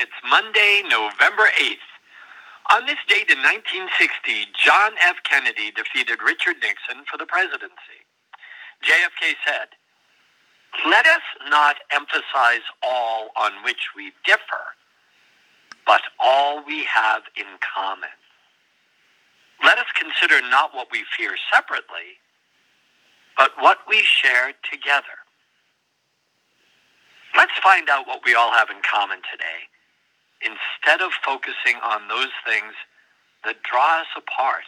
It's Monday, November 8th. On this date in 1960, John F. Kennedy defeated Richard Nixon for the presidency. JFK said, let us not emphasize all on which we differ, but all we have in common. Let us consider not what we fear separately, but what we share together. Let's find out what we all have in common today instead of focusing on those things that draw us apart